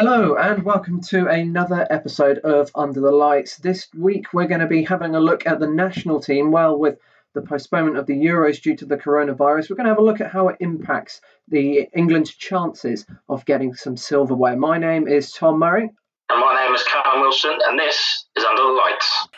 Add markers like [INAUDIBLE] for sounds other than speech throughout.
Hello, and welcome to another episode of Under the Lights. This week, we're going to be having a look at the national team. Well, with the postponement of the Euros due to the coronavirus, we're going to have a look at how it impacts the England's chances of getting some silverware. My name is Tom Murray. And my name is Callum Wilson, and this is Under the Lights.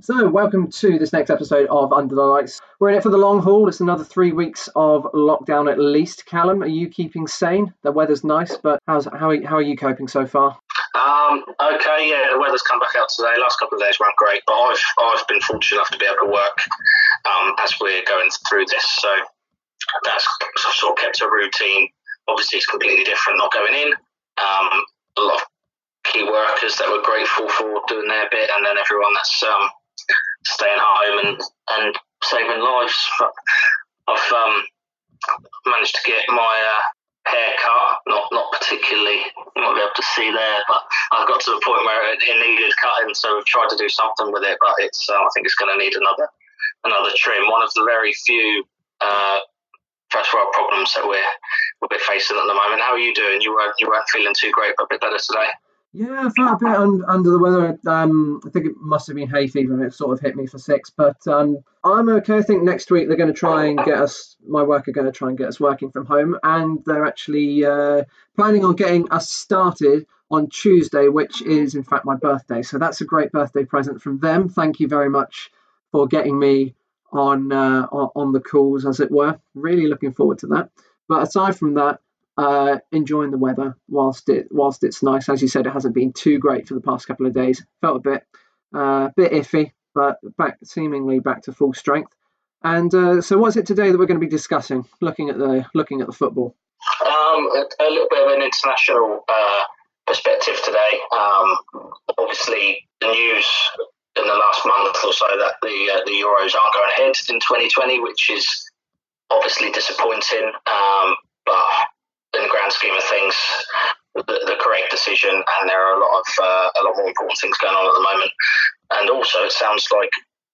So, welcome to this next episode of Under the Lights. We're in it for the long haul. It's another three weeks of lockdown at least. Callum, are you keeping sane? The weather's nice, but how's how are, how are you coping so far? Um, okay, yeah, the weather's come back out today. Last couple of days weren't great, but I've I've been fortunate enough to be able to work um, as we're going through this. So that's sort of kept a routine. Obviously, it's completely different not going in. Um, a lot of key workers that we're grateful for doing their bit, and then everyone that's um, staying home and, and saving lives. I've um, managed to get my uh, hair cut, not not particularly, you might be able to see there, but I've got to the point where it, it needed cutting, so we've tried to do something with it, but it's uh, I think it's going to need another another trim. One of the very few uh, first world problems that we're we're facing at the moment. How are you doing? You weren't you weren't feeling too great, but a bit better today. Yeah, I felt a bit un- under the weather. Um, I think it must have been hay fever, it sort of hit me for six. But um, I'm okay. I think next week they're going to try and get us. My work are going to try and get us working from home, and they're actually uh, planning on getting us started on Tuesday, which is in fact my birthday. So that's a great birthday present from them. Thank you very much for getting me on uh, on the calls, as it were. Really looking forward to that. But aside from that, uh, enjoying the weather whilst it whilst it's nice. As you said, it hasn't been too great for the past couple of days. Felt a bit uh, bit iffy, but back seemingly back to full strength. And uh, so, what's it today that we're going to be discussing? Looking at the looking at the football. Um, a, a, little bit of an international uh, perspective today. Um, obviously, the news in the last month or so that the uh, the Euros aren't going ahead in 2020, which is obviously disappointing. Um, but grand scheme of things, the, the, correct decision, and there are a lot of uh, a lot more important things going on at the moment. And also, it sounds like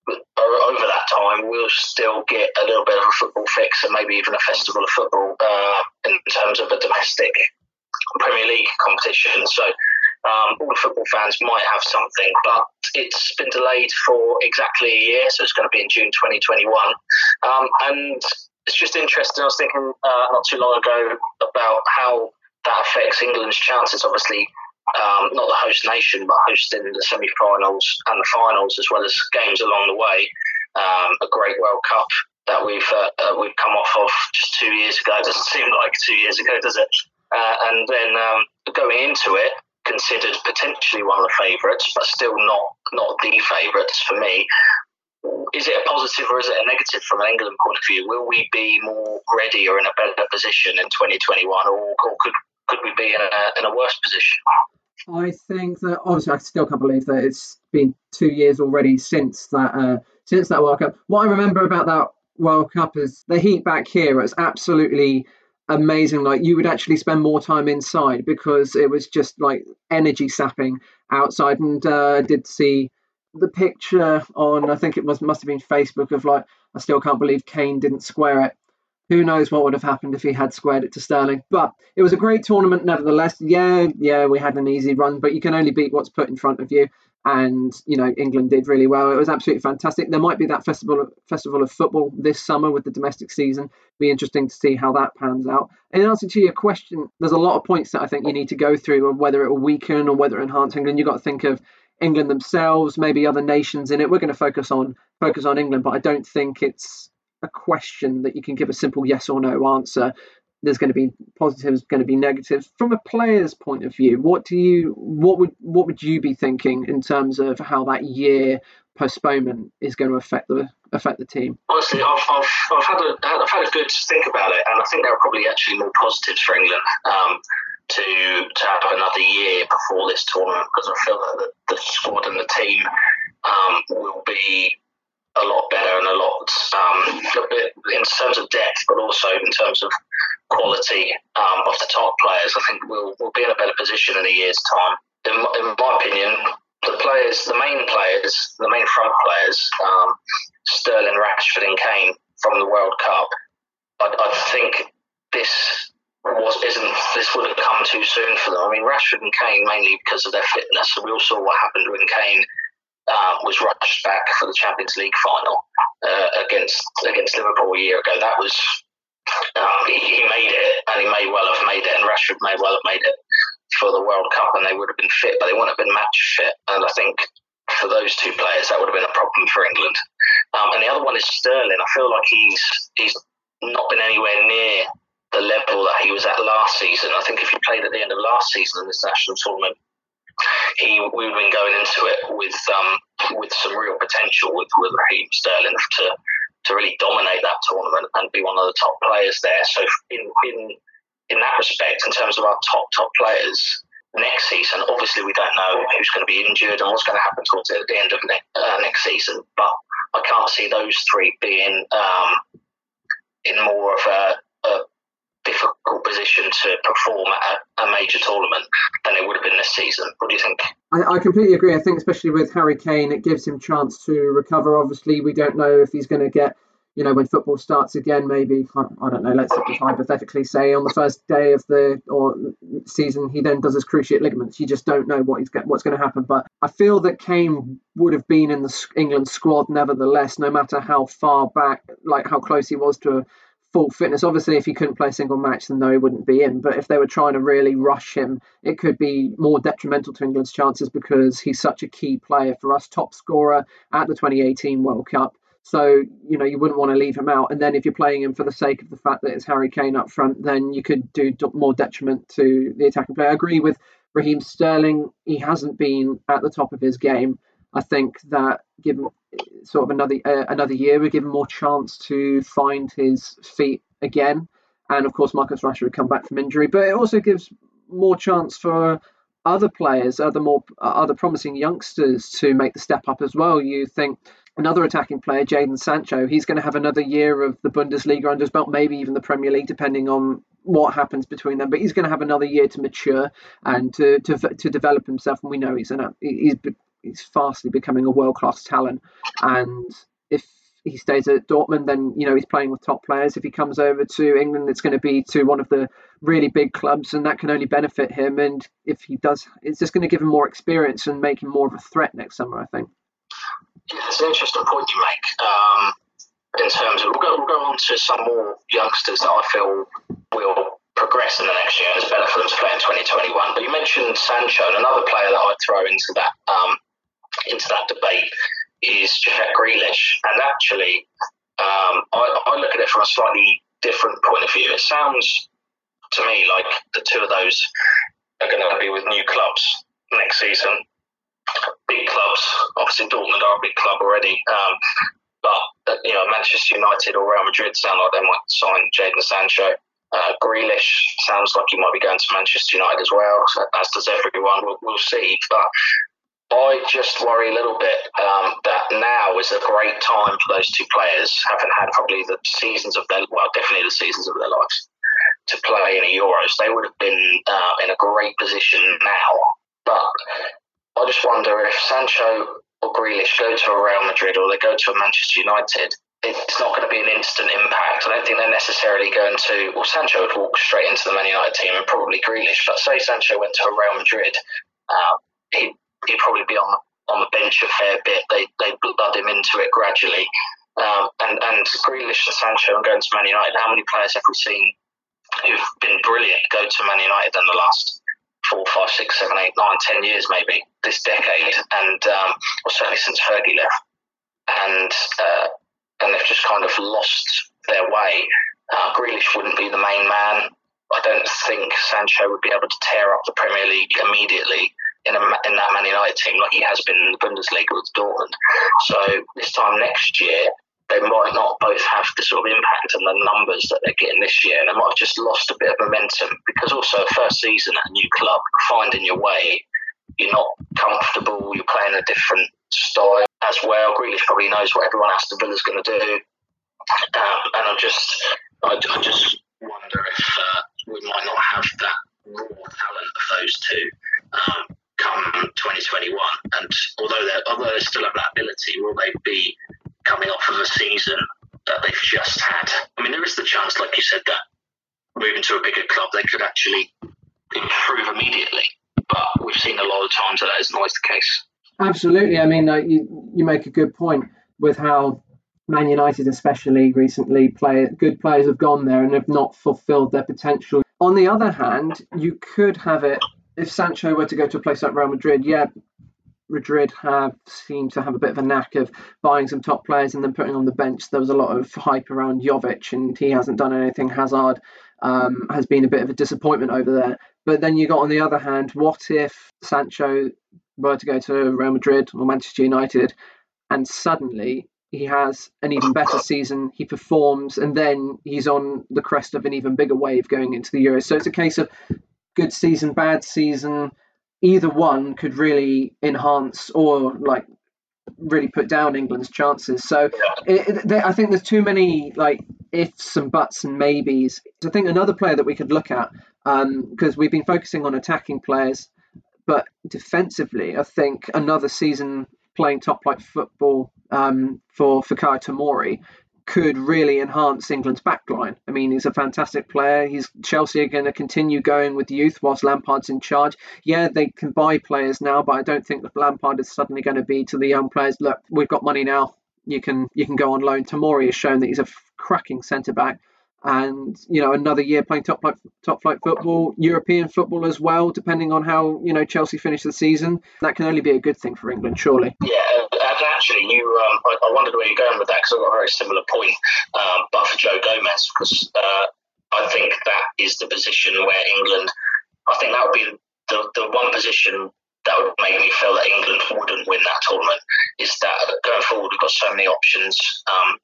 over that time we'll still get a little bit of a football fix, and maybe even a festival of football uh, in terms of a domestic Premier League competition. So. Um, all the football fans might have something, but it's been delayed for exactly a year, so it's going to be in June 2021. Um, and it's just interesting. I was thinking uh, not too long ago about how that affects England's chances. Obviously, um, not the host nation, but hosting the semi-finals and the finals, as well as games along the way. Um, a great World Cup that we've uh, uh, we've come off of just two years ago. It doesn't seem like two years ago, does it? Uh, and then um, going into it, considered potentially one of the favourites, but still not not the favourites for me is it a positive or is it a negative from an England point of view? Will we be more ready or in a better position in 2021, or, or could could we be in a, in a worse position? I think that obviously I still can't believe that it's been two years already since that uh, since that World Cup. What I remember about that World Cup is the heat back here. It's absolutely amazing. Like you would actually spend more time inside because it was just like energy sapping outside. And uh, did see the picture on I think it was must have been Facebook of like I still can't believe Kane didn't square it. Who knows what would have happened if he had squared it to Sterling? But it was a great tournament nevertheless. Yeah, yeah, we had an easy run, but you can only beat what's put in front of you. And you know England did really well. It was absolutely fantastic. There might be that festival of, festival of football this summer with the domestic season. Be interesting to see how that pans out. In answer to your question, there's a lot of points that I think you need to go through of whether it will weaken or whether it enhance England. You've got to think of England themselves, maybe other nations in it. We're going to focus on focus on England, but I don't think it's a question that you can give a simple yes or no answer. There's going to be positives, going to be negatives. From a player's point of view, what do you what would what would you be thinking in terms of how that year postponement is going to affect the affect the team? Honestly, I've, I've, I've had a I've had a good think about it, and I think there are probably actually more positives for England. Um, to to have another year before this tournament because I feel that the, the squad and the team um, will be a lot better and a lot um, in terms of depth, but also in terms of quality um, of the top players. I think we'll we'll be in a better position in a year's time. In, in my opinion, the players, the main players, the main front players, um, Sterling, Rashford, and Kane from the World Cup, I, I think this was isn't this would have come too soon for them. I mean, Rashford and Kane mainly because of their fitness. And we all saw what happened when Kane uh, was rushed back for the Champions League final uh, against against Liverpool a year ago. That was um, he, he, made it, and he may well have made it, and Rashford may well have made it for the World Cup, and they would have been fit, but they wouldn't have been match fit. And I think for those two players, that would have been a problem for England. Um, and the other one is Sterling. I feel like he's he's not been anywhere near the level that he was at last season. I think if he played at the end of last season in this national tournament, he we would have been going into it with um, with some real potential with, with Raheem Sterling to to really dominate that tournament and be one of the top players there. So in in in that respect, in terms of our top top players next season, obviously we don't know who's going to be injured and what's going to happen towards it at the end of ne- uh, next season. But I can't see those three being um, in more of a, a difficult position to perform at a, a, major tournament than it would have been this season. What do you think? I, I, completely agree. I think especially with Harry Kane, it gives him chance to recover. Obviously, we don't know if he's going to get, you know, when football starts again. Maybe I, I don't know. Let's hypothetically say on the first day of the or season, he then does his cruciate ligaments. You just don't know what he's what's going to happen. But I feel that Kane would have been in the England squad nevertheless, no matter how far back, like how close he was to. A, full fitness. Obviously, if he couldn't play a single match, then no, he wouldn't be in. But if they were trying to really rush him, it could be more detrimental to England's chances because he's such a key player for us, top scorer at the 2018 World Cup. So, you know, you wouldn't want to leave him out. And then if you're playing him for the sake of the fact that it's Harry Kane up front, then you could do more detriment to the attacking player. I agree with Raheem Sterling. He hasn't been at the top of his game. I think that given sort of another uh, another year, we give him more chance to find his feet again. And of course, Marcus Rashford would come back from injury, but it also gives more chance for other players, other more uh, other promising youngsters to make the step up as well. You think another attacking player, Jadon Sancho, he's going to have another year of the Bundesliga under his belt, maybe even the Premier League, depending on what happens between them. But he's going to have another year to mature and to to, to develop himself. And we know he's an he's he's fastly becoming a world class talent. And if he stays at Dortmund, then you know he's playing with top players. If he comes over to England, it's going to be to one of the really big clubs, and that can only benefit him. And if he does, it's just going to give him more experience and make him more of a threat next summer. I think. Yeah, it's an interesting point you make. Um, in terms of, we'll go, we'll go on to some more youngsters that I feel will progress in the next year. It's better for them to play in 2021. But you mentioned Sancho, and another player that I'd throw into that um, into that debate is Jack Grealish. And actually, um, I, I, look at it from a slightly different point of view. It sounds to me like the two of those are going to be with new clubs next season. Big clubs, obviously Dortmund are a big club already, um, but uh, you know Manchester United or Real Madrid sound like they might sign Jadon Sancho. Uh, Grealish sounds like he might be going to Manchester United as well, as does everyone. We'll, we'll see, but I just worry a little bit um, that now is a great time for those two players, having had probably the seasons of their, well, definitely the seasons of their lives, to play in a Euros. They would have been uh, in a great position now. But I just wonder if Sancho or Grealish go to a Real Madrid or they go to a Manchester United, it's not going to be an instant impact. I don't think they're necessarily going to. Well, Sancho would walk straight into the Man United team and probably Grealish. But say Sancho went to a Real Madrid, uh, he he'd probably be on the, on the bench a fair bit. They they blood him into it gradually. Um, and and Grealish and Sancho and going to Man United. How many players have we seen who've been brilliant go to Man United in the last four, five, six, seven, eight, nine, ten years maybe this decade, and um, or certainly since Fergie left, and uh, and they've just kind of lost their way. Uh, Grealish wouldn't be the main man. I don't think Sancho would be able to tear up the Premier League immediately in, a, in that Man United team like he has been in the Bundesliga with Dortmund. So this time next year, they might not both have the sort of impact and the numbers that they're getting this year, and they might have just lost a bit of momentum because also first season at a new club, finding your way, you're not comfortable, you're playing a different style as well. Grealish probably knows what everyone else Aston Villa's going to do, um, and I'm just, I, I just wonder if uh, we might not have that raw talent of those two. Um, come 2021. And although they although they still have that ability, will they be coming off of a season that they've just had. I mean, there is the chance, like you said, that moving to a bigger club, they could actually improve immediately. But we've seen a lot of times that that isn't always the case. Absolutely. I mean, uh, you you make a good point with how Man United, especially recently, play good players have gone there and have not fulfilled their potential. On the other hand, you could have it if Sancho were to go to a place like Real Madrid. Yeah, Madrid have seemed to have a bit of a knack of buying some top players and then putting on the bench. There was a lot of hype around Jovic, and he hasn't done anything. Hazard um, has been a bit of a disappointment over there. But then you got on the other hand, what if Sancho were to go to Real Madrid or Manchester United, and suddenly he has an even better season, he performs, and then he's on the crest of an even bigger wave going into the Euros. So it's a case of good season, bad season. Either one could really enhance or like really put down England's chances. So it, it, I think there's too many like ifs and buts and maybes. I think another player that we could look at because um, we've been focusing on attacking players, but defensively, I think another season playing top flight football um, for Fikayo Tomori could really enhance England's backline. I mean, he's a fantastic player. He's Chelsea are going to continue going with youth whilst Lampard's in charge. Yeah, they can buy players now, but I don't think that Lampard is suddenly going to be to the young players. Look, we've got money now. You can you can go on loan. Tomori has shown that he's a cracking centre back and you know another year playing top flight top flight football, European football as well. Depending on how you know Chelsea finish the season, that can only be a good thing for England, surely. Yeah, and actually, you um, I, I, wondered where you're going with that because I've got a very similar point, um, but for Joe Gomez because uh, I think that is the position where England. I think that would be the, the one position that would make me feel that England wouldn't win that tournament is that going forward we've got so many options. Um,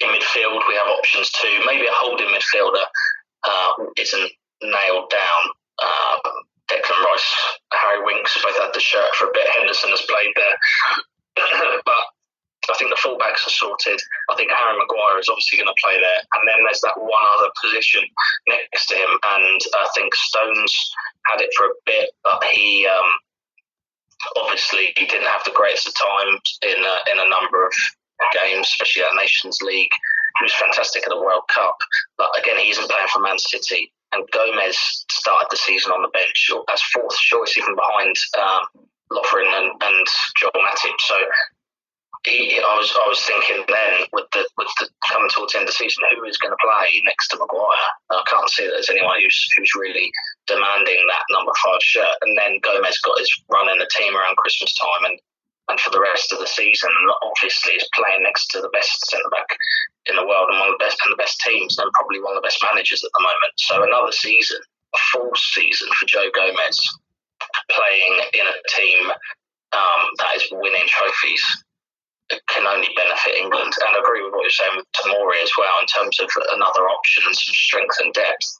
in midfield, we have options too. Maybe a holding midfielder uh, isn't nailed down. Um, Declan Rice, Harry Winks both had the shirt for a bit. Henderson has played there. [LAUGHS] but I think the fullbacks are sorted. I think Aaron Maguire is obviously going to play there. And then there's that one other position next to him. And I think Stones had it for a bit, but he um, obviously he didn't have the greatest of times in a, in a number of games, especially at Nations League. He was fantastic at the World Cup, but again, he isn't playing for Man City. And Gomez started the season on the bench as fourth choice, even behind um, Lovren and, and Joel Matip. So he, I was I was thinking then with the with the coming towards the end of the season, who is going to play next to Maguire? I can't see that there's anyone who's who's really demanding that number five shirt. And then Gomez got his run in the team around Christmas time, and and for the rest of the season, obviously, is playing next to the best centre back in the world and one of the best and the best teams, and probably one of the best managers at the moment. So another season, a full season for Joe Gomez, playing in a team um, that is winning trophies can only benefit England. And I agree with what you're saying with Tomori as well in terms of another option and some strength and depth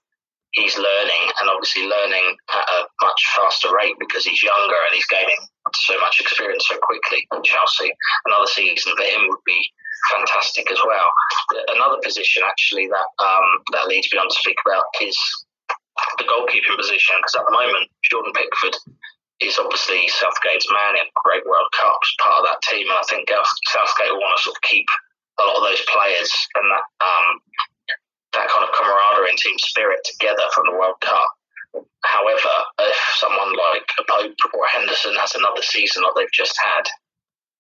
he's learning and obviously learning at a much faster rate because he's younger and he's gaining so much experience so quickly in Chelsea. Another season for him would be fantastic as well. Another position actually that um, that leads me on to speak about is the goalkeeping position because at the moment Jordan Pickford is obviously Southgate's man in great World Cups, part of that team, and I think Southgate will want to sort of keep a lot of those players and that um, that kind of camaraderie and team spirit together from the World Cup. However, if someone like a Pope or Henderson has another season like they've just had,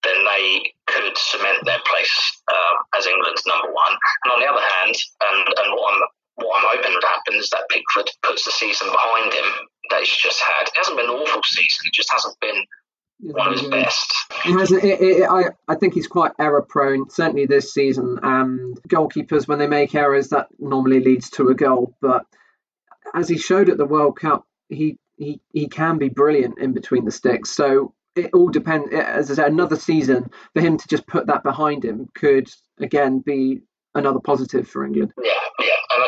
then they could cement their place um, as England's number one. And on the other hand, and, and what I'm what I'm hoping happens is that Pickford puts the season behind him that he's just had. It hasn't been an awful season; it just hasn't been one of his best. He has, it, it, I, I think he's quite error prone, certainly this season. And goalkeepers, when they make errors, that normally leads to a goal. But as he showed at the World Cup, he, he, he can be brilliant in between the sticks. So it all depends. Eh, as I said, another season for him to just put that behind him could again be another positive for England. Yeah, yeah,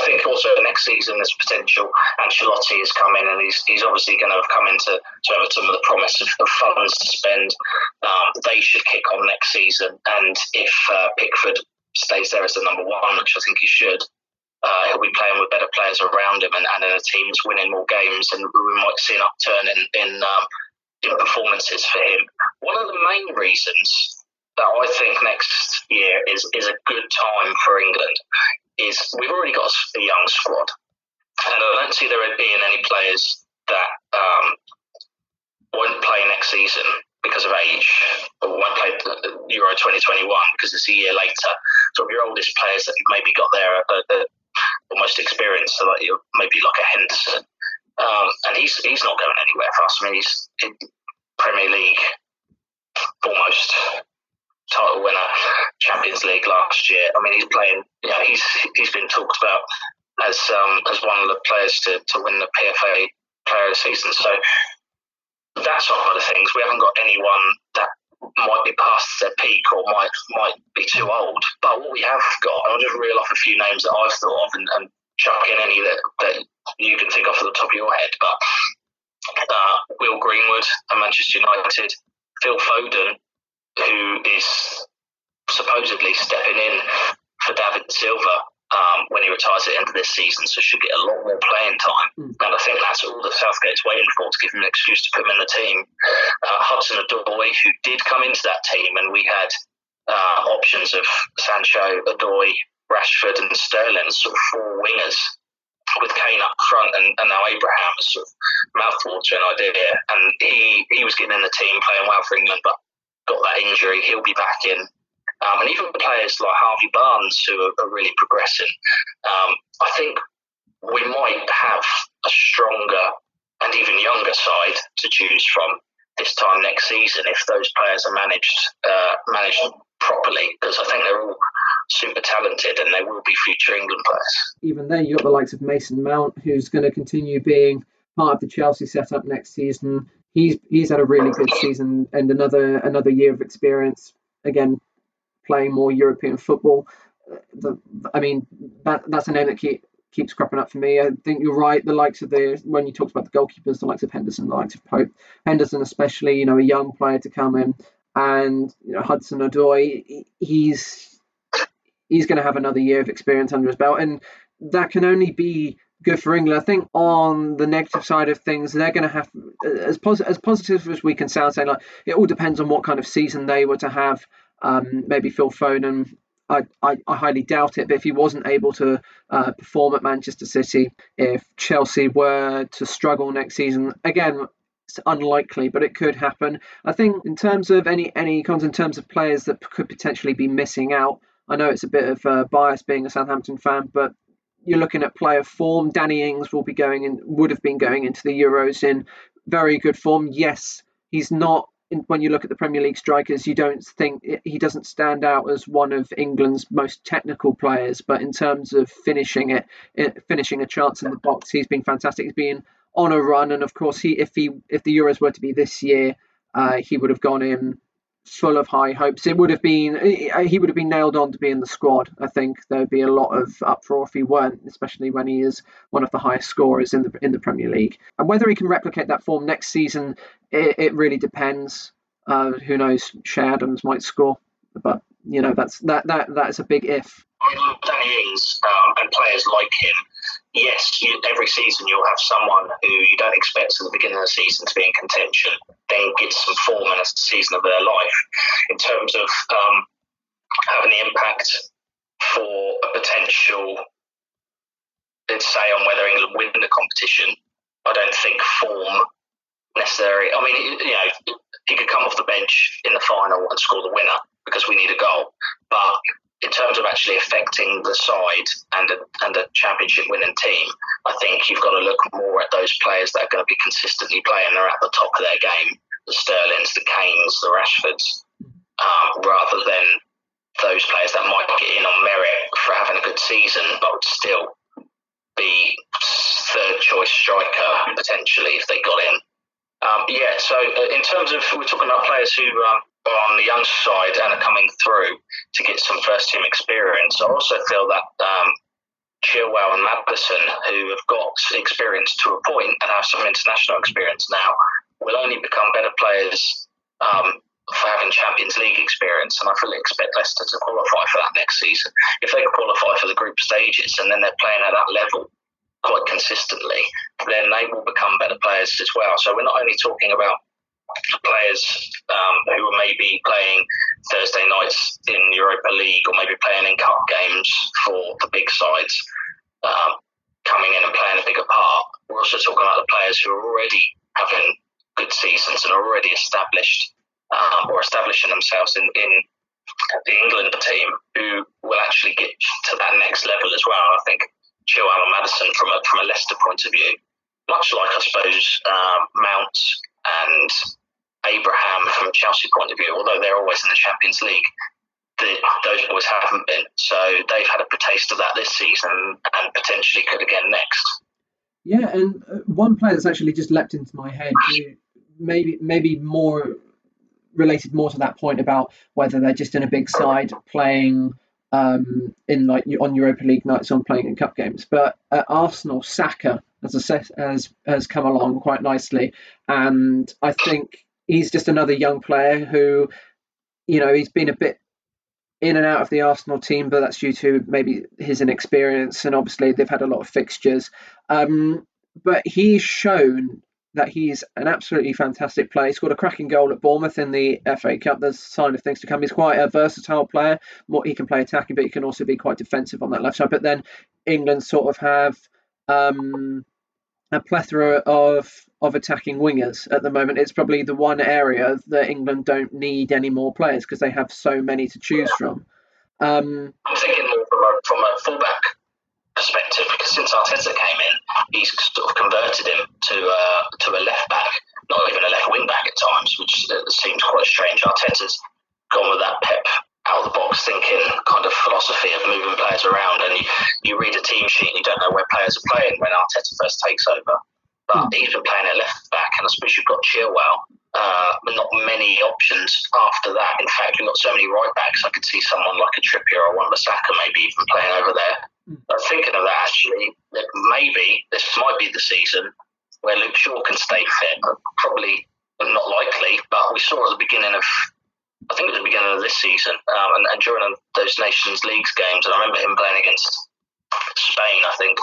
think also next season there's potential. Ancelotti is coming, and he's he's obviously going to have come into to Everton with the promise of, of funds to spend. Um, they should kick on next season, and if uh, Pickford stays there as the number one, which I think he should. Uh, he'll be playing with better players around him and, and in a team that's winning more games, and we might see an upturn in in, um, in performances for him. One of the main reasons that I think next year is is a good time for England is we've already got a young squad, and I don't see there being any players that um, won't play next season because of age, or won't play Euro 2021 because it's a year later. So your oldest players that you've maybe got there are, are almost experienced, so like you're maybe like a Henderson, um, and he's he's not going anywhere for us. I mean, he's Premier League almost title winner, Champions League last year. I mean, he's playing. You know, he's he's been talked about as um, as one of the players to, to win the PFA Player of the Season. So that sort of things. We haven't got anyone that might be past their peak or might might be too old. But what we have got, I'll just reel off a few names that I've thought of and, and chuck in any that, that you can think of off the top of your head. But uh, Will Greenwood at Manchester United, Phil Foden, who is supposedly stepping in for David Silva um, when he retires at the end of this season, so should get a lot more playing time. Mm. And I think that's all the Southgate's waiting for to give him an excuse to put him in the team. Uh, Hudson Odoi, who did come into that team, and we had uh, options of Sancho, Odoi, Rashford, and Sterling, sort of four wingers. With Kane up front and, and now Abraham as sort of mouthwatering idea, and he he was getting in the team, playing well for England, but got that injury. He'll be back in. Um, and even players like Harvey Barnes, who are, are really progressing, um, I think we might have a stronger and even younger side to choose from this time next season if those players are managed uh, managed properly. Because I think they're all super talented and they will be future England players. Even then, you've got the likes of Mason Mount, who's going to continue being part of the Chelsea setup next season. He's he's had a really good season and another another year of experience. Again, playing more European football. The, I mean, that that's a name that keep, keeps cropping up for me. I think you're right. The likes of the when you talked about the goalkeepers, the likes of Henderson, the likes of Pope, Henderson especially, you know, a young player to come in, and you know, Hudson Odoi, he's he's going to have another year of experience under his belt, and that can only be good for England. I think on the negative side of things, they're going to have as positive as positive as we can sound. Saying like it all depends on what kind of season they were to have. Um, maybe Phil Foden. I, I, I, highly doubt it, but if he wasn't able to uh, perform at Manchester City, if Chelsea were to struggle next season, again, it's unlikely, but it could happen. I think in terms of any any cons, in terms of players that could potentially be missing out. I know it's a bit of bias being a Southampton fan, but you're looking at player form. Danny Ings will be going in, would have been going into the Euros in very good form. Yes, he's not when you look at the Premier League strikers, you don't think he doesn't stand out as one of England's most technical players, but in terms of finishing it, finishing a chance in the box, he's been fantastic. He's been on a run, and of course, he if he if the Euros were to be this year, uh, he would have gone in full of high hopes. It would have been he would have been nailed on to be in the squad. I think there would be a lot of uproar if he weren't, especially when he is one of the highest scorers in the in the Premier League. And whether he can replicate that form next season, it, it really depends. Uh, who knows? Che Adams might score, but you know that's that that that's a big if. I mean, Danny Ings um, and players like him yes, you, every season you'll have someone who you don't expect at the beginning of the season to be in contention, then gets some form in a season of their life. In terms of um, having the impact for a potential, let's say, on whether England win the competition, I don't think form necessary. I mean, you know, he could come off the bench in the final and score the winner because we need a goal, but actually affecting the side and a, and a championship winning team, I think you've got to look more at those players that are going to be consistently playing. They're at the top of their game the Sterlings, the Kanes, the Rashfords, um, rather than those players that might get in on merit for having a good season, but would still be third choice striker potentially if they got in. Um, yeah, so uh, in terms of, we're talking about players who um, on the young side and are coming through to get some first team experience. I also feel that um, Chilwell and Maddison, who have got experience to a point and have some international experience now, will only become better players um, for having Champions League experience. And I fully expect Leicester to qualify for that next season. If they qualify for the group stages and then they're playing at that level quite consistently, then they will become better players as well. So we're not only talking about players um, who are maybe playing Thursday nights in Europa League or maybe playing in cup games for the big sides um, coming in and playing a bigger part. We're also talking about the players who are already having good seasons and already established um, or establishing themselves in, in the England team who will actually get to that next level as well. I think Chilwell and Maddison from a, from a Leicester point of view, much like I suppose um, Mount and Abraham from a Chelsea point of view, although they're always in the Champions League, the, those boys haven't been. So they've had a taste of that this season and potentially could again next. Yeah, and uh, one player that's actually just leapt into my head, maybe maybe more related more to that point about whether they're just in a big side playing um, in like on Europa League nights on playing in cup games. But at Arsenal, Saka has has has come along quite nicely, and I think he's just another young player who, you know, he's been a bit in and out of the Arsenal team, but that's due to maybe his inexperience, and obviously they've had a lot of fixtures. Um, but he's shown that he's an absolutely fantastic player. He scored a cracking goal at Bournemouth in the FA Cup. There's a sign of things to come. He's quite a versatile player. He can play attacking, but he can also be quite defensive on that left side. But then England sort of have um, a plethora of of attacking wingers at the moment. It's probably the one area that England don't need any more players because they have so many to choose from. Um, I'm thinking more from a, from a fullback perspective because since Arteta came in, he's sort of converted him to uh, to a left back, not even a left wing back at times, which uh, seems quite strange. Arteta's gone with that Pep out of the box thinking kind of philosophy of moving players around, and you, you read a team sheet and you don't know where players are playing when Arteta first takes over. But he's been playing at left back, and I suppose you've got Chilwell. Uh, not many options after that. In fact, you've got so many right backs. I could see someone like a Trippier or one Saka maybe even playing over there. Mm. But thinking of that, actually, that maybe this might be the season where Luke Shaw can stay fit. Probably not likely, but we saw at the beginning of, I think it was the beginning of this season, um, and, and, during those Nations Leagues games, and I remember him playing against Spain, I think,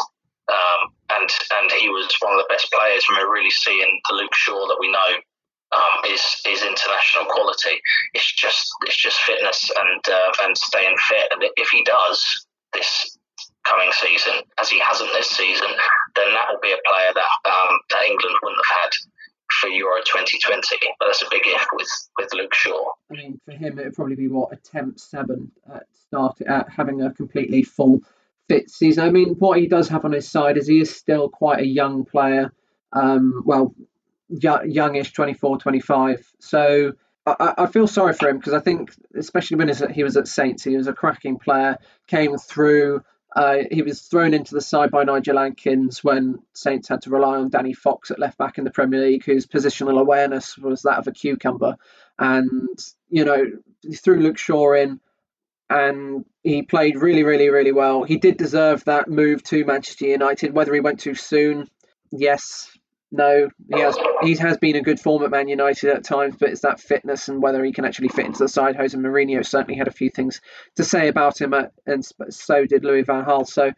um, and and he was one of the best players. And we're really seeing the Luke Shaw that we know um, is is international quality. It's just it's just fitness and uh, and staying fit. And if he does this coming season, as he hasn't this season, then that will be a player that um, that England wouldn't have had for Euro 2020. But that's a big if with with Luke Shaw. I mean, for him, it would probably be what attempt seven at start at having a completely full fit season. I mean, what he does have on his side is he is still quite a young player. Um, well, youngish, 24, 25. So. I, I feel sorry for him because I think, especially when he was at Saints, he was a cracking player, came through, uh, he was thrown into the side by Nigel Adkins when Saints had to rely on Danny Fox at left back in the Premier League, whose positional awareness was that of a cucumber. And, you know, he threw Luke Shaw in and he played really, really, really well. He did deserve that move to Manchester United. Whether he went too soon, yes, no, he has he has been a good form at Man United at times, but it's that fitness and whether he can actually fit into the side. Jose Mourinho certainly had a few things to say about him, at, and so did Louis Van Gaal. So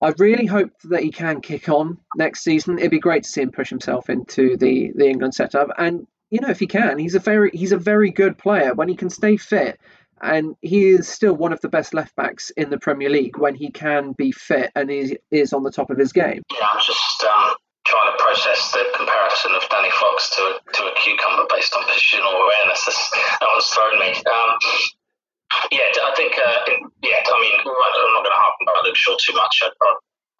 I really hope that he can kick on next season. It'd be great to see him push himself into the the England setup, and you know if he can, he's a very he's a very good player when he can stay fit. And he is still one of the best left backs in the Premier League when he can be fit and he is on the top of his game. Yeah, I'm just um, trying to process the comparison of Danny Fox to a, to a cucumber based on positional awareness. that one's thrown me. Um, yeah, I think, uh, yeah, I mean, I'm not going to harp about Luke Shaw too much. I, I,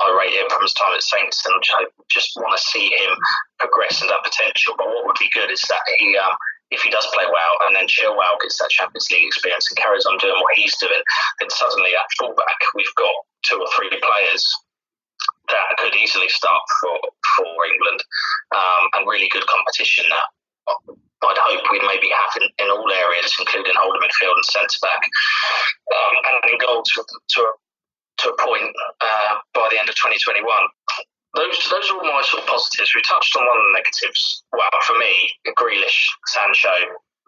I rate him from his time at Saints and I just want to see him progress and that potential. But what would be good is that he, um, if he does play well and then Chilwell gets that Champions League experience and carries on doing what he's doing, then suddenly at fullback we've got two or three players that could easily start for for England, um, and really good competition that I'd hope we'd maybe have in, in all areas, including holding midfield and centre back, um, and in goal to, to a, to a point uh, by the end of 2021. Those, those are all my sort of positives. We touched on one of the negatives. Well, for me, Grealish, Sancho,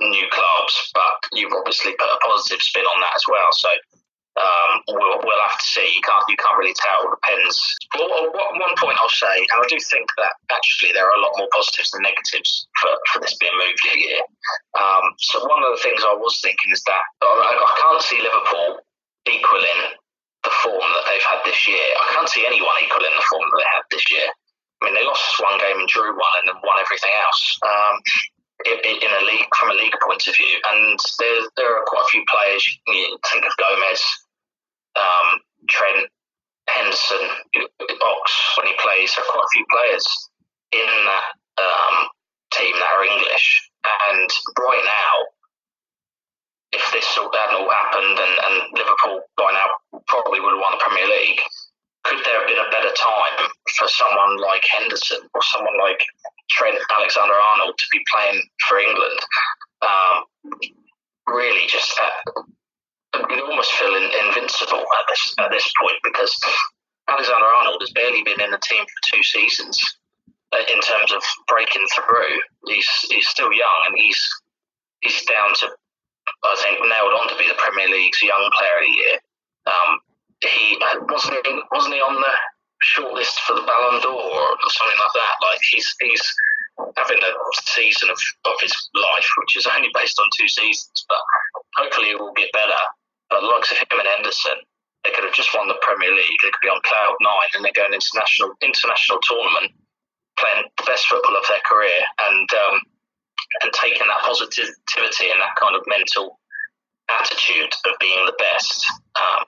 new clubs, but you've obviously put a positive spin on that as well. So Um, we'll, we'll have to see. You can't you can't really tell. It depends. Well, one point I'll say, and I do think that actually there are a lot more positives than negatives for, for this being moved here. Um, so one of the things I was thinking is that I, I can't see Liverpool equaling the form that they've had this year. I can't see anyone equaling the form that they had this year. I mean, they lost one game and drew one, and then won everything else. Um, in, a league from a league point of view. And there, there are quite a few players. You think of Gomez, um, Trent, Henderson, Ox when he plays. There are quite a few players in that um, team that are English. And right now, if this all, hadn't all happened and, and Liverpool by now probably would have won the Premier League, could there have been a better time for someone like Henderson or someone like Trent Alexander Arnold to be playing for England. Um, really, just uh, you almost feel in, invincible at this at this point because Alexander Arnold has barely been in the team for two seasons. Uh, in terms of breaking through, he's he's still young and he's he's down to I think nailed on to be the Premier League's young player of the year. Um, he wasn't he, wasn't he on the shortlist for the Ballon d'Or or something like that. Like he's he's having a season of, of his life, which is only based on two seasons, but hopefully it will get better. But the likes of him and Henderson, they could have just won the Premier League. They could be on cloud nine, and they're going international international tournament, playing the best football of their career, and um, and taking that positivity and that kind of mental attitude of being the best. Um,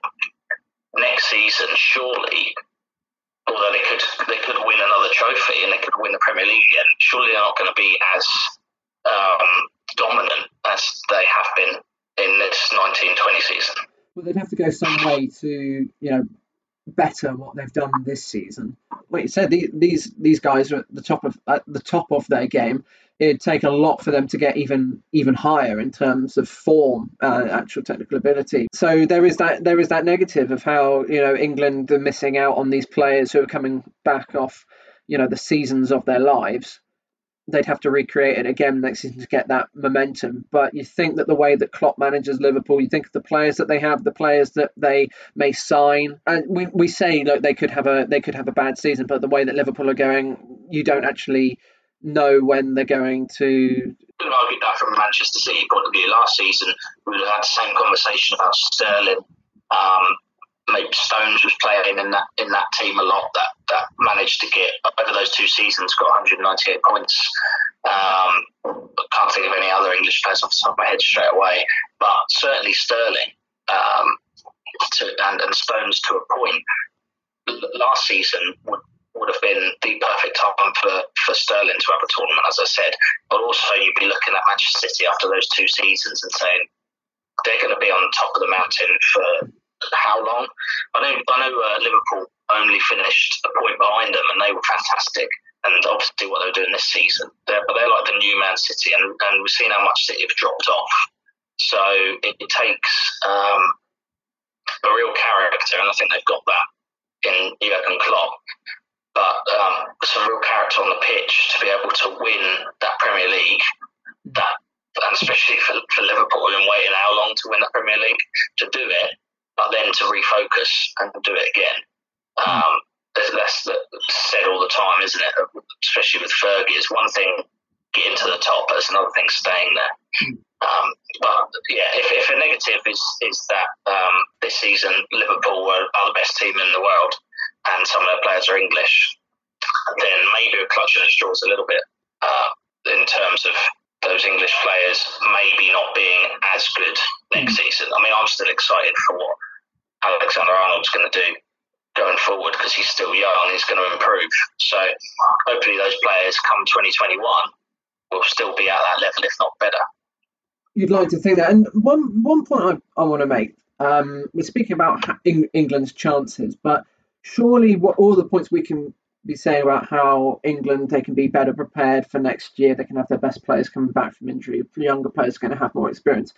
next season, surely although they could they could win another trophy and they could win the Premier League again, surely they're not going to be as um, dominant as they have been in this 1920 season. Well, they'd have to go some way to you know better what they've done this season. Like you said, these these guys are at the top of at the top of their game it'd take a lot for them to get even even higher in terms of form, uh, actual technical ability. So there is that there is that negative of how you know England are missing out on these players who are coming back off you know the seasons of their lives. They'd have to recreate it again next season to get that momentum. But you think that the way that Klopp manages Liverpool, you think of the players that they have, the players that they may sign, and we, we say look they could have a they could have a bad season, but the way that Liverpool are going, you don't actually know when they're going to. I argue that from Manchester City point of view. Last season, we had the same conversation about Sterling. Um, maybe Stones was playing in that in that team a lot. That that managed to get over those two seasons, got 198 points. Um, can't think of any other English players off the top of my head straight away, but certainly Sterling um, to, and and Stones to a point. Last season would would have been the perfect time for, for Sterling to have a tournament, as I said. But also, you'd be looking at Manchester City after those two seasons and saying they're going to be on top of the mountain for how long? I know, I know uh, Liverpool only finished a point behind them, and they were fantastic. And obviously, what they were doing this season, they're, but they're like the new Man City, and, and we've seen how much City have dropped off. So it, it takes um, a real character, and I think they've got that in Jurgen Klopp but um, some real character on the pitch to be able to win that Premier League. That and especially for, for Liverpool and waiting how long to win the Premier League to do it, but then to refocus and do it again. Um, that's, said all the time, isn't it? Especially with Fergie, it's one thing getting to the top, but it's another thing staying there. Um, but yeah, if, if a negative is is that um, this season Liverpool are the best team in the world, and some of their players are English, then maybe we're clutching at straws a little bit uh, in terms of those English players maybe not being as good next mm. season. I mean, I'm still excited for what Alexander Arnold's going to do going forward because he's still young, he's going to improve. So hopefully, those players come 2021 will still be at that level, if not better. You'd like to think that. And one one point I, I want to make um, we're speaking about England's chances, but surely what all the points we can be saying about how England they can be better prepared for next year. They can have their best players coming back from injury. Younger players are going to have more experience.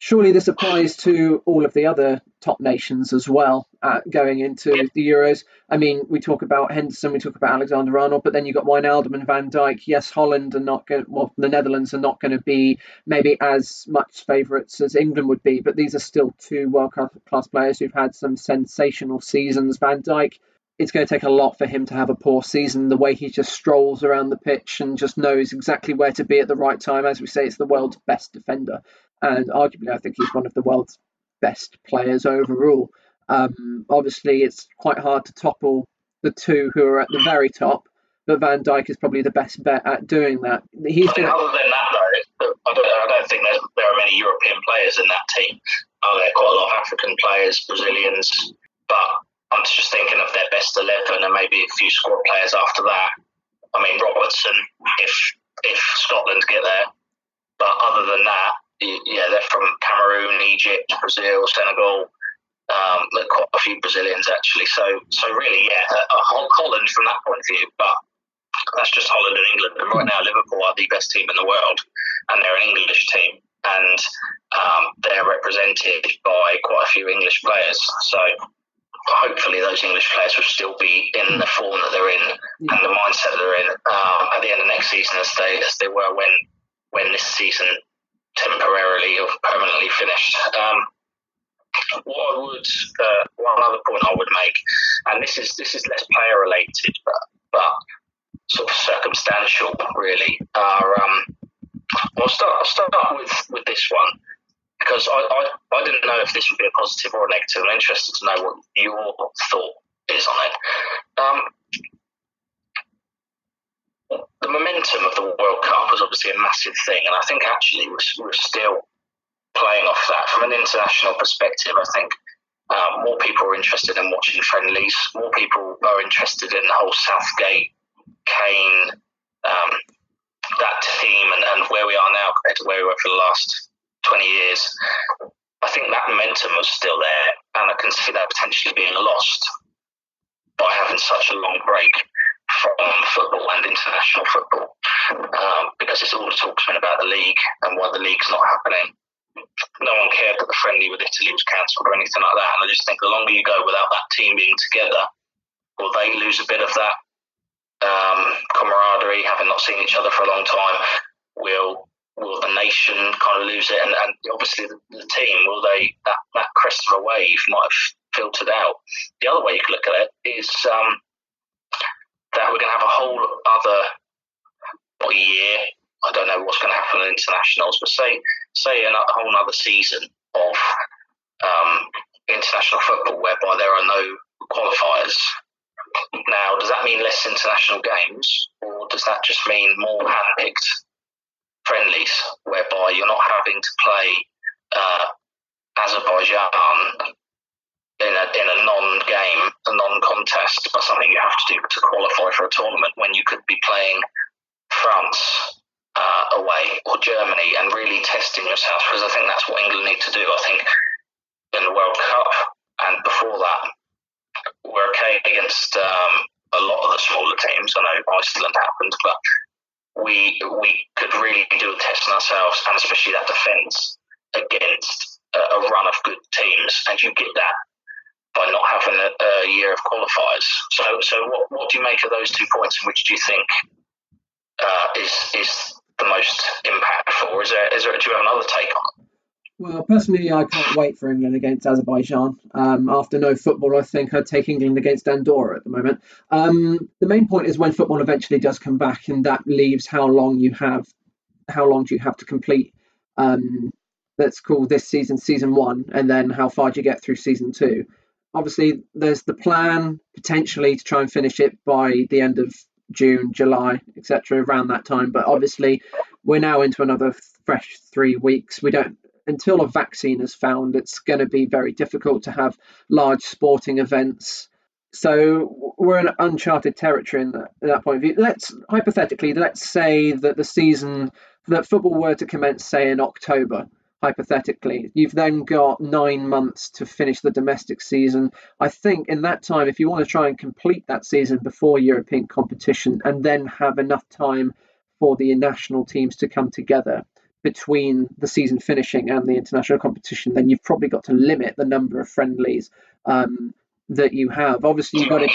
Surely this applies to all of the other top nations as well uh, going into the Euros. I mean, we talk about Henderson, we talk about Alexander Arnold, but then you've got Wijnaldum and Van Dijk. Yes, Holland are not going. Well, the Netherlands are not going to be maybe as much favourites as England would be, but these are still two world class players who've had some sensational seasons. Van Dijk. It's going to take a lot for him to have a poor season. The way he just strolls around the pitch and just knows exactly where to be at the right time. As we say, it's the world's best defender and arguably I think he's one of the world's best players overall. Um, obviously, it's quite hard to topple the two who are at the very top, but Van Dijk is probably the best bet at doing that. He's think other than that, though, I don't, I don't think there are many European players in that team. Are there quite a lot of African players, Brazilians, but I'm just thinking of their best eleven and maybe a few squad players after that. I mean, Robertson, if if Scotland get there, but other than that, yeah, they're from Cameroon, Egypt, Brazil, Senegal. Um, quite a few Brazilians actually. So, so really, yeah, uh, Holland from that point of view. But that's just Holland and England. And right now, Liverpool are the best team in the world, and they're an English team, and um, they're represented by quite a few English players. So. Hopefully, those English players will still be in the form that they're in and the mindset that they're in um, at the end of next season, as they as they were when when this season temporarily or permanently finished. Um, what I would, uh, one other point I would make, and this is this is less player related, but but sort of circumstantial, really. Are um, I'll start I'll start with with this one because I, I, I didn't know if this would be a positive or a negative. I'm interested to know what your thought is on it. Um, the momentum of the World Cup was obviously a massive thing, and I think actually we're, we're still playing off that from an international perspective. I think um, more people are interested in watching friendlies. More people are interested in the whole Southgate, Kane, um, that team, and, and where we are now compared to where we were for the last 20 years. I think that momentum was still there, and I can see that potentially being lost by having such a long break from football and international football um, because it's all the talk's been about the league and why the league's not happening. No one cared that the friendly with Italy was cancelled or anything like that. And I just think the longer you go without that team being together, will they lose a bit of that um, camaraderie, having not seen each other for a long time? Will will the nation kind of lose it? And, and obviously the, the, team, will they that, that crest of a wave might have filtered out? The other way you could look at it is um, that we're going to have a whole other year. I don't know what's going to happen in internationals, but say say a whole other season of um, international football whereby there are no qualifiers. Now, does that mean less international games, or does that just mean more hand-picked friendlies, whereby you're not having to play uh, Azerbaijan in a, in a non-game, a non-contest, but something you have to do to qualify for a tournament when you could be playing France uh, away or Germany and really testing yourself because I think that's what England need to do. I think in the World Cup and before that, we're okay against um, a lot of the smaller teams. I know Iceland happened, but we we could really do a test on ourselves and especially that defence against a, a run of good teams, and you get that by not having a, a, year of qualifiers. So, so what, what do you make of those two points, and which do you think uh, is is the most impactful? Is there is there do you have another take on it? Well, personally, I can't wait for England against Azerbaijan. Um, after no football, I think I'd take England against Andorra at the moment. Um, the main point is when football eventually does come back, and that leaves how long you have, how long do you have to complete um, let's call this season season one, and then how far do you get through season two? Obviously there's the plan potentially to try and finish it by the end of June, July, etc. around that time. But obviously we're now into another fresh three weeks. We don't until a vaccine is found, it's going to be very difficult to have large sporting events. So we're in uncharted territory in that, in that point of view. Let's hypothetically, let's say that the season that football were to commence, say in October hypothetically. You've then got nine months to finish the domestic season. I think in that time, if you want to try and complete that season before European competition and then have enough time for the national teams to come together, between the season finishing and the international competition, then you've probably got to limit the number of friendlies um, that you have. Obviously, you've got to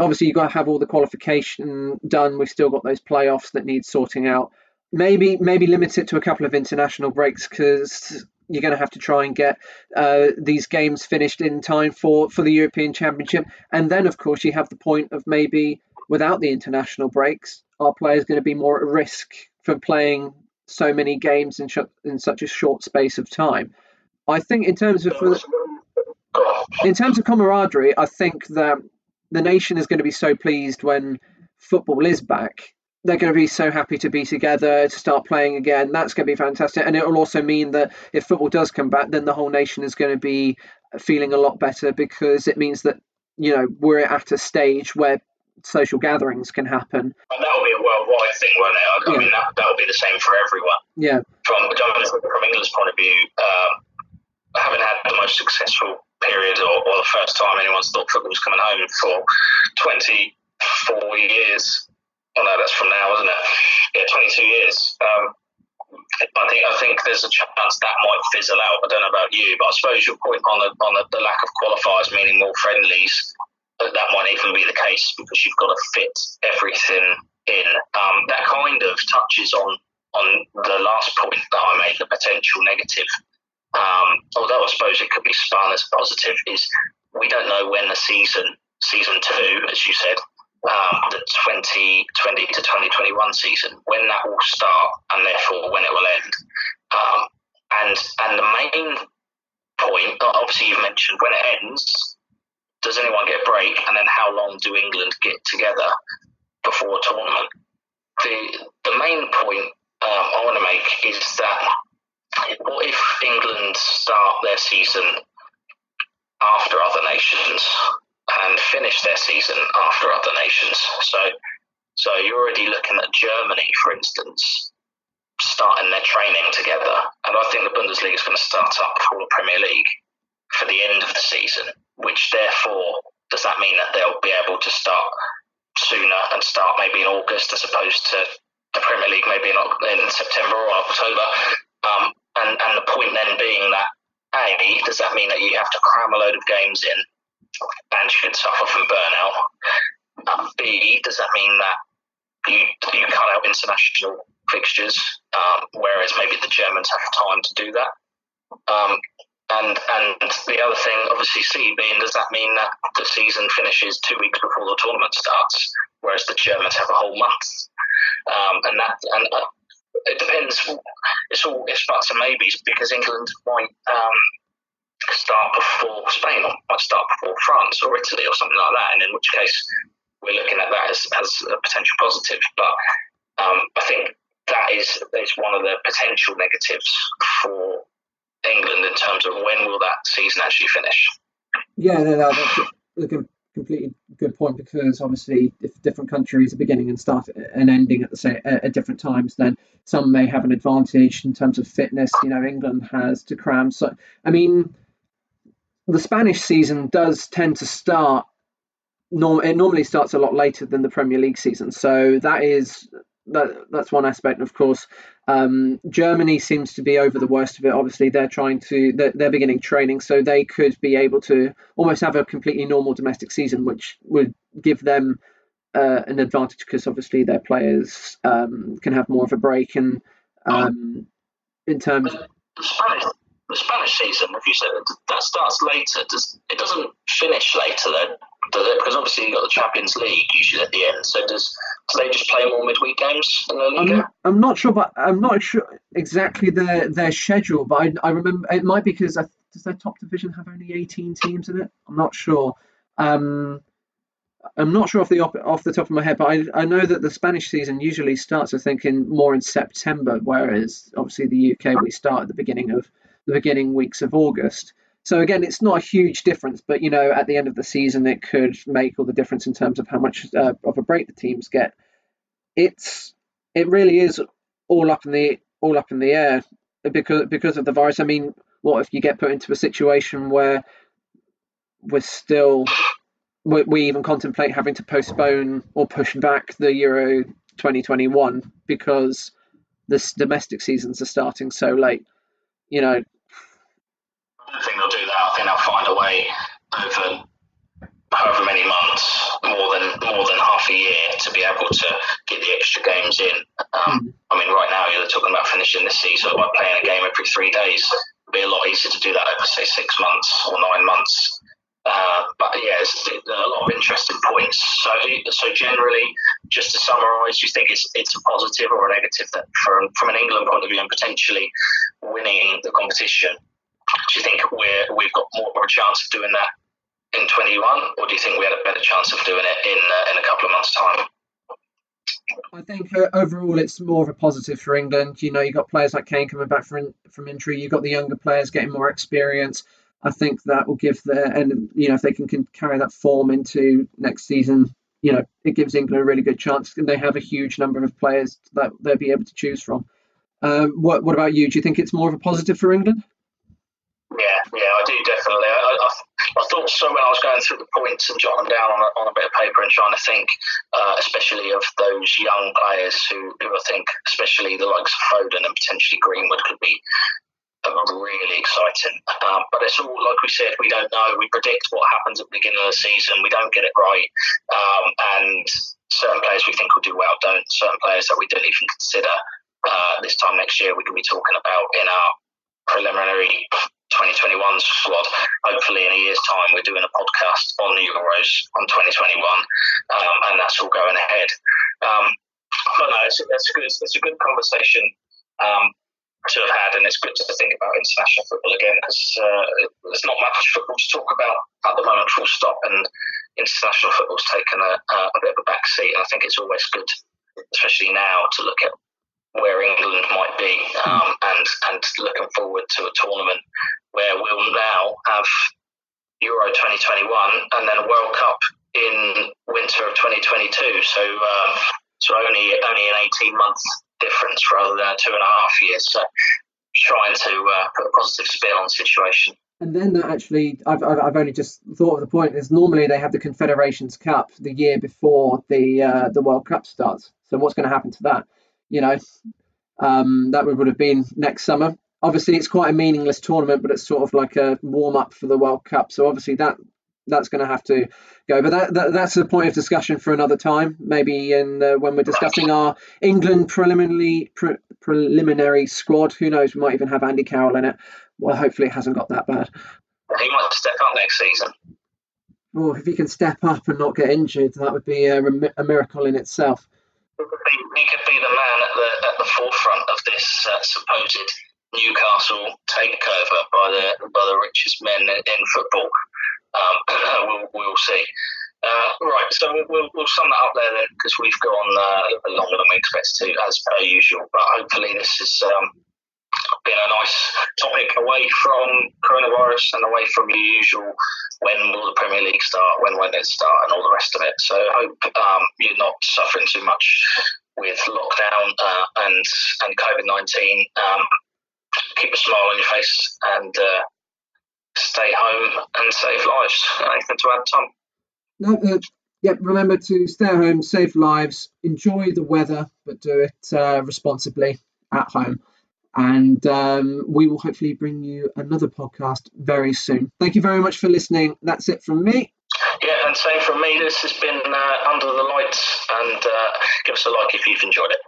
obviously you've got to have all the qualification done. We've still got those playoffs that need sorting out. Maybe maybe limit it to a couple of international breaks because you're going to have to try and get uh, these games finished in time for for the European Championship. And then, of course, you have the point of maybe without the international breaks, our players going to be more at risk for playing so many games in, sh- in such a short space of time. I think in terms of in terms of camaraderie, I think that the nation is going to be so pleased when football is back. They're going to be so happy to be together to start playing again. That's going to be fantastic, and it will also mean that if football does come back, then the whole nation is going to be feeling a lot better because it means that you know we're at a stage where social gatherings can happen. And that will be a worldwide thing, won't it? I, yeah. mean, that that will be the same for everyone. Yeah. From from England's point of view, um, having had the most successful period or, or, the first time anyone's thought football was coming home for 24 years. Oh no, that's from now, isn't it? Yeah, 22 years. Um, I think I think there's a chance that might fizzle out. I don't know about you, but I suppose your point on the on the, the lack of qualifiers, meaning more friendlies, that, that might even be the case because you've got to fit everything in. Um, that kind of touches on on the last point that I made, the potential negative um, although I suppose it could be spun as positive, is we don't know when the season, season two, as you said, um, the 2020 to 2021 season, when that will start and therefore when it will end. Um, and and the main point, obviously, you've mentioned when it ends, does anyone get a break? And then how long do England get together before a tournament? The, the main point um, I want to make is that what if England start their season after other nations and finish their season after other nations? So, so you're already looking at Germany, for instance, starting their training together, and I think the Bundesliga is going to start up before the Premier League for the end of the season. Which therefore does that mean that they'll be able to start sooner and start maybe in August as opposed to the Premier League maybe in, in September or October? Um, and, and the point then being that A, does that mean that you have to cram a load of games in and you could suffer from burnout? B, does that mean that you, you cut out international fixtures, um, whereas maybe the Germans have time to do that? Um, and and the other thing, obviously, C being, does that mean that the season finishes two weeks before the tournament starts, whereas the Germans have a whole month? Um, and that and uh, it depends. It's all it's buts and maybes because England might um, start before Spain or might start before France or Italy or something like that, and in which case we're looking at that as, as a potential positive. But um, I think that is is one of the potential negatives for England in terms of when will that season actually finish. Yeah, no, no, that's a completely good point because obviously if different countries are beginning and start and ending at the same at different times then some may have an advantage in terms of fitness you know england has to cram so i mean the spanish season does tend to start norm, it normally starts a lot later than the premier league season so that is that that's one aspect. Of course, um, Germany seems to be over the worst of it. Obviously, they're trying to they're, they're, beginning training, so they could be able to almost have a completely normal domestic season, which would give them uh, an advantage because obviously their players um, can have more of a break and um, in terms. The Spanish, season, if you said that starts later, does it doesn't finish later then? does it? Because obviously you've got the Champions League usually at the end. So does do they just play more midweek games in the Liga? I'm, I'm not sure, but I'm not sure exactly their their schedule. But I, I remember it might be because I, does their top division have only 18 teams in it? I'm not sure. Um, I'm not sure off the op- off the top of my head, but I, I know that the Spanish season usually starts, I think, in more in September, whereas obviously the UK we start at the beginning of the beginning weeks of August. So again, it's not a huge difference, but you know, at the end of the season, it could make all the difference in terms of how much uh, of a break the teams get. It's it really is all up in the all up in the air because because of the virus. I mean, what if you get put into a situation where we're still we, we even contemplate having to postpone or push back the Euro 2021 because this domestic seasons are starting so late. You know, however many months, more than more than half a year, to be able to get the extra games in. Um. I mean, right now you're talking about finishing this season by playing a game every three days. It'd be a lot easier to do that over say six months or nine months. Uh, but yeah, it's a lot of interesting points. So, so generally, just to summarise, you think it's it's a positive or a negative that from from an England point of view and potentially winning the competition. Do you think we're we've got more of a chance of doing that in 21, or do you think we had a better chance of doing it in uh, in a couple of months' time? I think overall it's more of a positive for England. You know, you've got players like Kane coming back from from injury. You've got the younger players getting more experience. I think that will give the and you know if they can, can carry that form into next season, you know it gives England a really good chance. And they have a huge number of players that they'll be able to choose from. Um, what what about you? Do you think it's more of a positive for England? Yeah, yeah, I do definitely. I, I, I, thought so when I was going through the points and jotting them down on a, on a bit of paper and trying to think, uh, especially of those young players who, who I think, especially the likes of Foden and potentially Greenwood, could be really exciting. Um, but it's all, like we said, we don't know. We predict what happens at the beginning of the season. We don't get it right. Um, and certain players we think will do well don't. Certain players that we don't even consider uh, this time next year, we could be talking about in our preliminary 2021 squad. Hopefully, in a year's time, we're doing a podcast on the Euros on 2021, um, and that's all going ahead. Um, but no, it's, it's, a good, it's a good conversation. Um, to have had, and it's good to think about international football again because uh, there's not much football to talk about at the moment, full stop, and international football's taken a, a bit of a back seat. And I think it's always good, especially now, to look at where England might be um, and and looking forward to a tournament where we'll now have Euro 2021 and then a World Cup in winter of 2022. So um, so only only an 18 month difference rather than two and a half years. So trying to uh, put a positive spin on the situation. And then actually, I've, I've only just thought of the point is normally they have the Confederations Cup the year before the uh, the World Cup starts. So what's going to happen to that? You know, um, that would have been next summer. Obviously, it's quite a meaningless tournament, but it's sort of like a warm up for the World Cup. So obviously that that's going to have to go. But that, that, that's a point of discussion for another time. Maybe in uh, when we're discussing our England preliminary pre, preliminary squad. Who knows? We might even have Andy Carroll in it. Well, hopefully it hasn't got that bad. He might step up next season. Well, if he can step up and not get injured, that would be a, a miracle in itself. He could, be, the man at the at the forefront of this uh, supposed Newcastle takeover by the by the richest men in, football. Um, [CLEARS THROAT] we'll, we'll see. Uh, right, so we'll, we'll sum that up there then, because we've gone uh, longer than we expected to, as per usual. But hopefully, this is um, been a nice topic away from coronavirus and away from your usual when will the Premier League start, when won't it start, and all the rest of it. So I hope um, you're not suffering too much with lockdown uh, and and COVID nineteen. Um, keep a smile on your face and uh, stay home and save lives. Anything to add, Tom? No, uh, yeah, remember to stay home, save lives, enjoy the weather, but do it uh, responsibly at home. And um, we will hopefully bring you another podcast very soon. Thank you very much for listening. That's it from me. Yeah, and same from me. This has been uh, Under the Lights, and uh, give us a like if you've enjoyed it.